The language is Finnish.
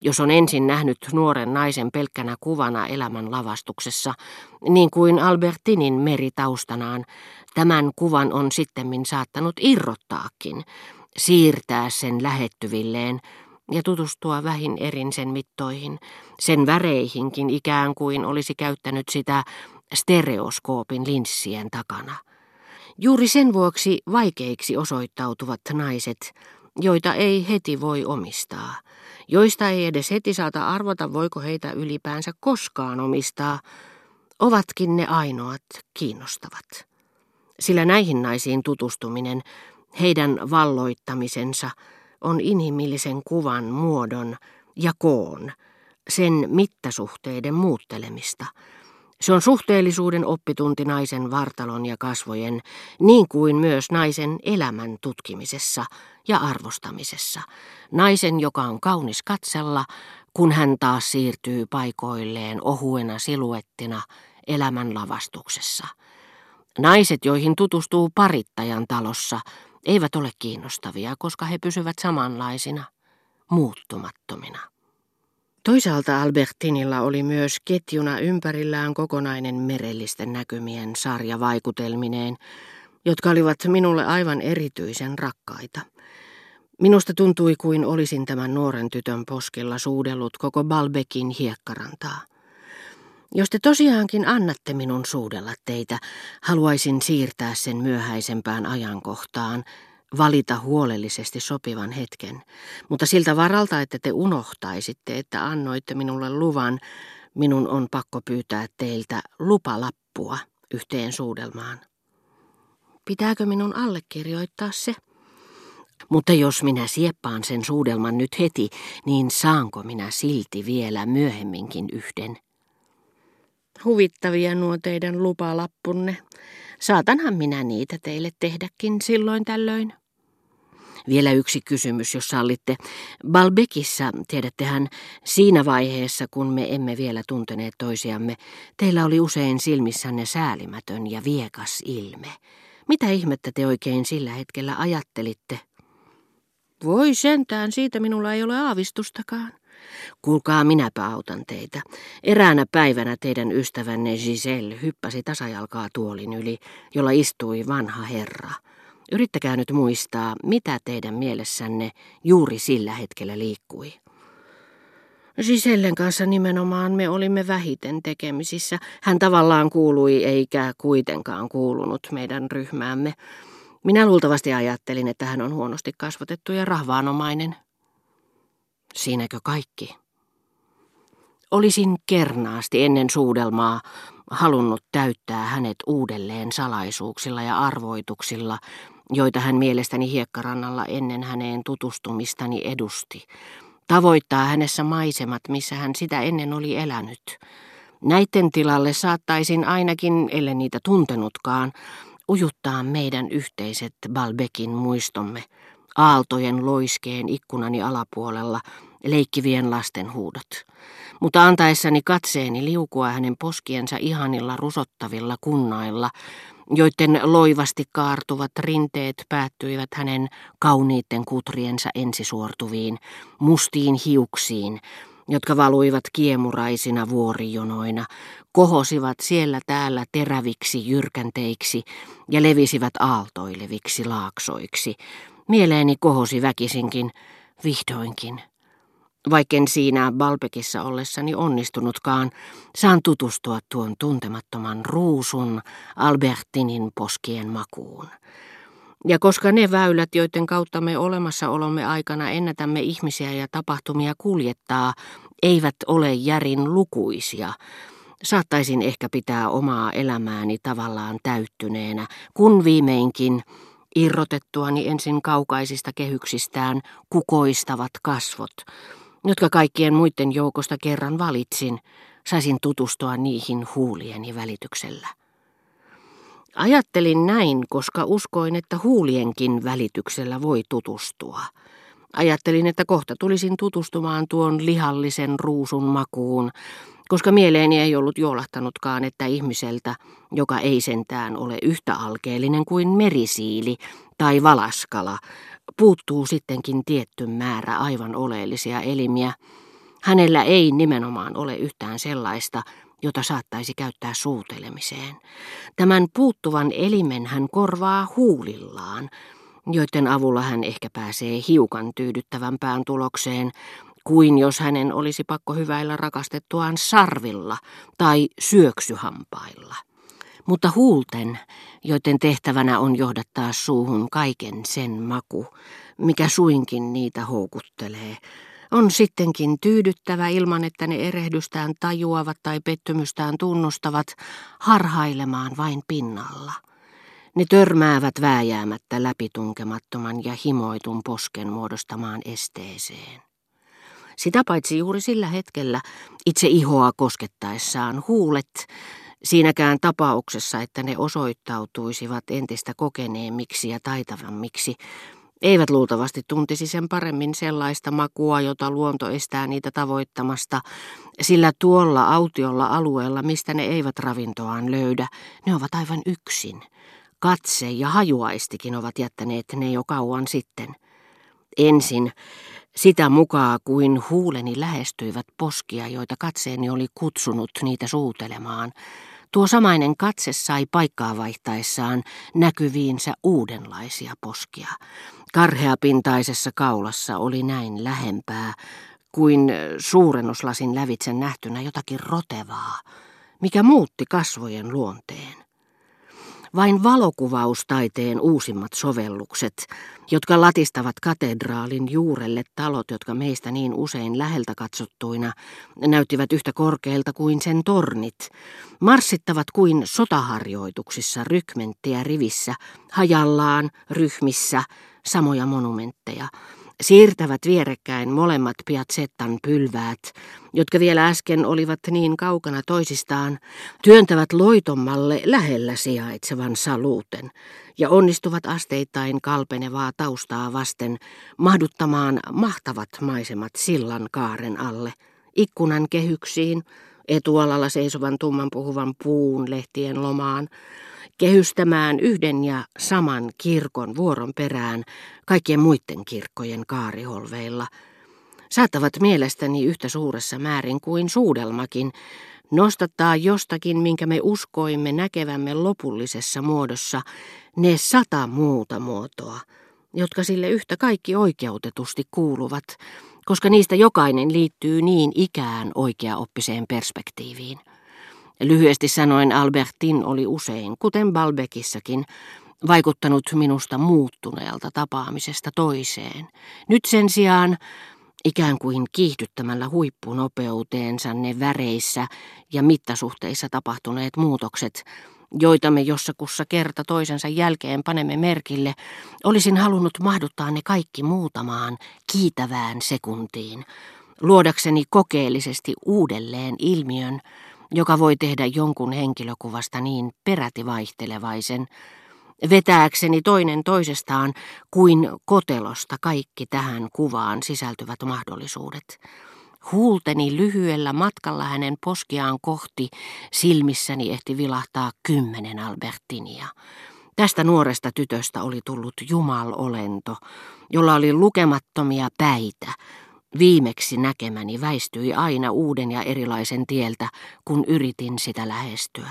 Jos on ensin nähnyt nuoren naisen pelkkänä kuvana elämän lavastuksessa, niin kuin Albertinin meri taustanaan, tämän kuvan on sittemmin saattanut irrottaakin, siirtää sen lähettyvilleen ja tutustua vähin erin sen mittoihin, sen väreihinkin ikään kuin olisi käyttänyt sitä stereoskoopin linssien takana. Juuri sen vuoksi vaikeiksi osoittautuvat naiset, joita ei heti voi omistaa, joista ei edes heti saata arvota, voiko heitä ylipäänsä koskaan omistaa, ovatkin ne ainoat kiinnostavat. Sillä näihin naisiin tutustuminen, heidän valloittamisensa, on inhimillisen kuvan muodon ja koon, sen mittasuhteiden muuttelemista – se on suhteellisuuden oppitunti naisen vartalon ja kasvojen, niin kuin myös naisen elämän tutkimisessa ja arvostamisessa. Naisen, joka on kaunis katsella, kun hän taas siirtyy paikoilleen ohuena siluettina elämän lavastuksessa. Naiset, joihin tutustuu parittajan talossa, eivät ole kiinnostavia, koska he pysyvät samanlaisina, muuttumattomina. Toisaalta Albertinilla oli myös ketjuna ympärillään kokonainen merellisten näkymien sarja vaikutelmineen, jotka olivat minulle aivan erityisen rakkaita. Minusta tuntui kuin olisin tämän nuoren tytön poskella suudellut koko Balbekin hiekkarantaa. Jos te tosiaankin annatte minun suudella teitä, haluaisin siirtää sen myöhäisempään ajankohtaan, valita huolellisesti sopivan hetken, mutta siltä varalta, että te unohtaisitte, että annoitte minulle luvan, minun on pakko pyytää teiltä lupalappua yhteen suudelmaan. Pitääkö minun allekirjoittaa se? Mutta jos minä sieppaan sen suudelman nyt heti, niin saanko minä silti vielä myöhemminkin yhden? Huvittavia nuo teidän lupalappunne. Saatanhan minä niitä teille tehdäkin silloin tällöin. Vielä yksi kysymys, jos sallitte. Balbekissa, tiedättehän, siinä vaiheessa, kun me emme vielä tunteneet toisiamme, teillä oli usein silmissänne säälimätön ja viekas ilme. Mitä ihmettä te oikein sillä hetkellä ajattelitte? Voi sentään, siitä minulla ei ole aavistustakaan. Kuulkaa, minäpä autan teitä. Eräänä päivänä teidän ystävänne Giselle hyppäsi tasajalkaa tuolin yli, jolla istui vanha herra. Yrittäkää nyt muistaa, mitä teidän mielessänne juuri sillä hetkellä liikkui. Gisellen kanssa nimenomaan me olimme vähiten tekemisissä. Hän tavallaan kuului eikä kuitenkaan kuulunut meidän ryhmäämme. Minä luultavasti ajattelin, että hän on huonosti kasvatettu ja rahvaanomainen. Siinäkö kaikki? Olisin kernaasti ennen suudelmaa halunnut täyttää hänet uudelleen salaisuuksilla ja arvoituksilla, joita hän mielestäni hiekkarannalla ennen häneen tutustumistani edusti. Tavoittaa hänessä maisemat, missä hän sitä ennen oli elänyt. Näiden tilalle saattaisin ainakin, ellei niitä tuntenutkaan, ujuttaa meidän yhteiset Balbekin muistomme, aaltojen loiskeen ikkunani alapuolella, leikkivien lasten huudot. Mutta antaessani katseeni liukua hänen poskiensa ihanilla rusottavilla kunnailla, joiden loivasti kaartuvat rinteet päättyivät hänen kauniitten kutriensa ensisuortuviin, mustiin hiuksiin, jotka valuivat kiemuraisina vuorijonoina, kohosivat siellä täällä teräviksi jyrkänteiksi ja levisivät aaltoileviksi laaksoiksi. Mieleeni kohosi väkisinkin, vihdoinkin. Vaikken siinä Balpekissa ollessani onnistunutkaan, saan tutustua tuon tuntemattoman ruusun Albertinin poskien makuun. Ja koska ne väylät, joiden kautta me olemassaolomme aikana ennätämme ihmisiä ja tapahtumia kuljettaa, eivät ole järin lukuisia, saattaisin ehkä pitää omaa elämääni tavallaan täyttyneenä, kun viimeinkin irrotettuani ensin kaukaisista kehyksistään kukoistavat kasvot, jotka kaikkien muiden joukosta kerran valitsin, saisin tutustua niihin huulieni välityksellä. Ajattelin näin, koska uskoin, että huulienkin välityksellä voi tutustua. Ajattelin, että kohta tulisin tutustumaan tuon lihallisen ruusun makuun, koska mieleeni ei ollut juolahtanutkaan, että ihmiseltä, joka ei sentään ole yhtä alkeellinen kuin merisiili tai valaskala, puuttuu sittenkin tietty määrä aivan oleellisia elimiä, Hänellä ei nimenomaan ole yhtään sellaista, jota saattaisi käyttää suutelemiseen. Tämän puuttuvan elimen hän korvaa huulillaan, joiden avulla hän ehkä pääsee hiukan tyydyttävämpään tulokseen, kuin jos hänen olisi pakko hyväillä rakastettuaan sarvilla tai syöksyhampailla. Mutta huulten, joiden tehtävänä on johdattaa suuhun kaiken sen maku, mikä suinkin niitä houkuttelee, on sittenkin tyydyttävä ilman, että ne erehdystään tajuavat tai pettymystään tunnustavat harhailemaan vain pinnalla. Ne törmäävät vääjäämättä läpitunkemattoman ja himoitun posken muodostamaan esteeseen. Sitä paitsi juuri sillä hetkellä itse ihoa koskettaessaan huulet, siinäkään tapauksessa, että ne osoittautuisivat entistä kokeneemmiksi ja taitavammiksi, eivät luultavasti tuntisi sen paremmin sellaista makua, jota luonto estää niitä tavoittamasta, sillä tuolla autiolla alueella, mistä ne eivät ravintoaan löydä, ne ovat aivan yksin. Katse ja hajuaistikin ovat jättäneet ne jo kauan sitten. Ensin sitä mukaa kuin huuleni lähestyivät poskia, joita katseeni oli kutsunut niitä suutelemaan, tuo samainen katse sai paikkaa vaihtaessaan näkyviinsä uudenlaisia poskia. Karheapintaisessa kaulassa oli näin lähempää kuin suurennuslasin lävitsen nähtynä jotakin rotevaa, mikä muutti kasvojen luonteen. Vain valokuvaustaiteen uusimmat sovellukset, jotka latistavat katedraalin juurelle talot, jotka meistä niin usein läheltä katsottuina näyttivät yhtä korkeilta kuin sen tornit, marssittavat kuin sotaharjoituksissa rykmenttiä rivissä, hajallaan, ryhmissä, samoja monumentteja, siirtävät vierekkäin molemmat Piazettan pylväät, jotka vielä äsken olivat niin kaukana toisistaan, työntävät loitommalle lähellä sijaitsevan saluuten ja onnistuvat asteittain kalpenevaa taustaa vasten mahduttamaan mahtavat maisemat sillan kaaren alle, ikkunan kehyksiin, etualalla seisovan tumman puhuvan puun lehtien lomaan, kehystämään yhden ja saman kirkon vuoron perään kaikkien muiden kirkkojen kaariholveilla, saattavat mielestäni yhtä suuressa määrin kuin suudelmakin nostattaa jostakin, minkä me uskoimme näkevämme lopullisessa muodossa, ne sata muuta muotoa, jotka sille yhtä kaikki oikeutetusti kuuluvat, koska niistä jokainen liittyy niin ikään oikeaoppiseen perspektiiviin. Lyhyesti sanoen Albertin oli usein, kuten Balbekissakin, vaikuttanut minusta muuttuneelta tapaamisesta toiseen. Nyt sen sijaan ikään kuin kiihdyttämällä huippunopeuteensa ne väreissä ja mittasuhteissa tapahtuneet muutokset, joita me jossakussa kerta toisensa jälkeen panemme merkille, olisin halunnut mahduttaa ne kaikki muutamaan kiitävään sekuntiin, luodakseni kokeellisesti uudelleen ilmiön, joka voi tehdä jonkun henkilökuvasta niin peräti vaihtelevaisen, vetääkseni toinen toisestaan kuin kotelosta kaikki tähän kuvaan sisältyvät mahdollisuudet. Huulteni lyhyellä matkalla hänen poskiaan kohti silmissäni ehti vilahtaa kymmenen Albertinia. Tästä nuoresta tytöstä oli tullut jumalolento, jolla oli lukemattomia päitä, Viimeksi näkemäni väistyi aina uuden ja erilaisen tieltä, kun yritin sitä lähestyä.